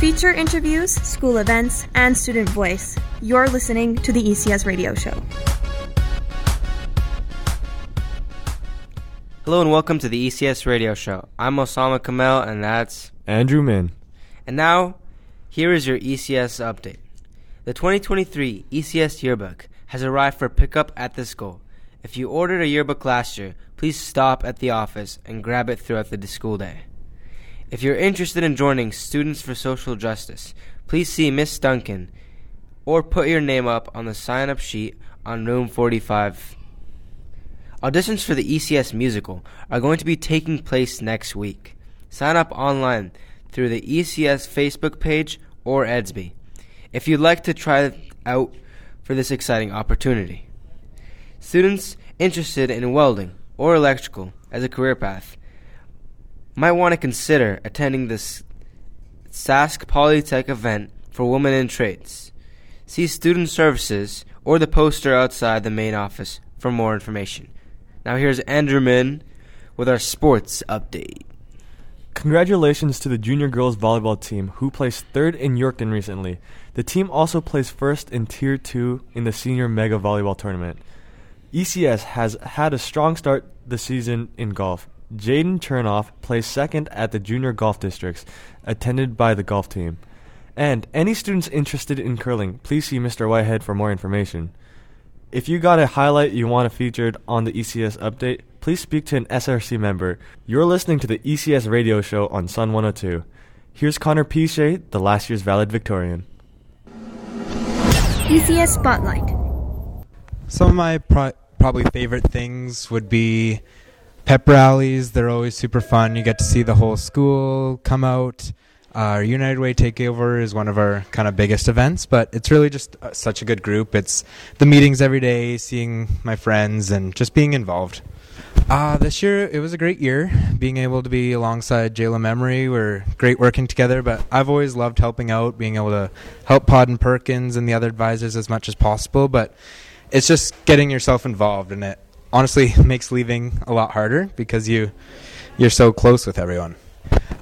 Feature interviews, school events, and student voice. You're listening to the ECS Radio Show. Hello and welcome to the ECS Radio Show. I'm Osama Kamel, and that's Andrew Min. And now, here is your ECS update. The 2023 ECS yearbook has arrived for pickup at the school. If you ordered a yearbook last year, please stop at the office and grab it throughout the school day. If you're interested in joining Students for Social Justice, please see Miss Duncan or put your name up on the sign up sheet on room 45. Auditions for the ECS musical are going to be taking place next week. Sign up online through the ECS Facebook page or Edsby if you'd like to try out for this exciting opportunity. Students interested in welding or electrical as a career path might want to consider attending this Sask Polytech event for women in trades. See Student Services or the poster outside the main office for more information. Now here's Andrew Min with our sports update. Congratulations to the junior girls volleyball team who placed third in Yorkton recently. The team also placed first in Tier 2 in the senior mega volleyball tournament. ECS has had a strong start this season in golf. Jaden Chernoff placed second at the junior golf districts, attended by the golf team. And any students interested in curling, please see Mr. Whitehead for more information. If you got a highlight you want featured on the ECS update, please speak to an SRC member. You're listening to the ECS radio show on Sun 102. Here's Connor Piche, the last year's valedictorian. ECS Spotlight. Some of my pro- probably favorite things would be pep rallies. They're always super fun. You get to see the whole school come out. Uh, our United Way takeover is one of our kind of biggest events, but it's really just uh, such a good group. It's the meetings every day, seeing my friends, and just being involved. Uh, this year, it was a great year. Being able to be alongside Jayla Memory, we're great working together, but I've always loved helping out, being able to help Pod and Perkins and the other advisors as much as possible, but it's just getting yourself involved, in it honestly makes leaving a lot harder because you, you're so close with everyone.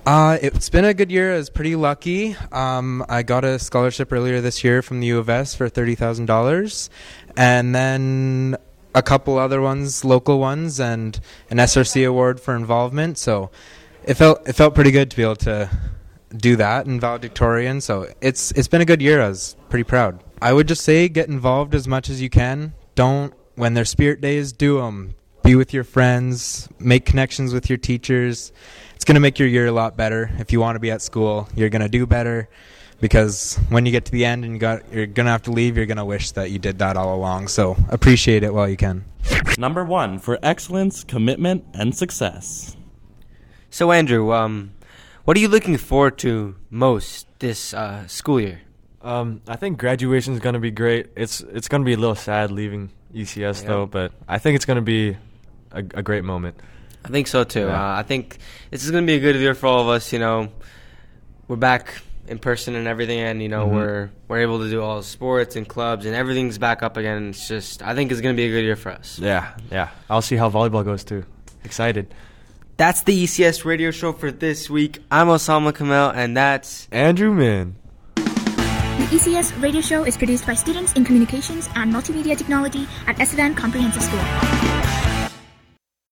Uh, it's been a good year. I was pretty lucky. Um, I got a scholarship earlier this year from the U of S for thirty thousand dollars, and then a couple other ones, local ones, and an SRC award for involvement. So it felt it felt pretty good to be able to do that in valedictorian. So it's it's been a good year. I was pretty proud. I would just say get involved as much as you can. Don't when their spirit days, do them. Be with your friends. Make connections with your teachers. It's going to make your year a lot better. If you want to be at school, you're going to do better because when you get to the end and you got you're going to have to leave, you're going to wish that you did that all along. So appreciate it while you can. Number one for excellence, commitment, and success. So, Andrew, um, what are you looking forward to most this uh, school year? Um, I think graduation is going to be great. It's it's going to be a little sad leaving ECS Yeah. though, but I think it's going to be a, a great moment. I think so too. Yeah. Uh, I think this is going to be a good year for all of us. You know, we're back in person and everything, and you know Mhm. we're we're able to do all the sports and clubs, and everything's back up again. It's just I think it's going to be a good year for us. Yeah, yeah. I'll see how volleyball goes too. Excited. That's the ECS radio show for this week. I'm Osama Kamel, and that's Andrew Min. The ECS radio show is produced by students in communications and multimedia technology at Estevan Comprehensive School.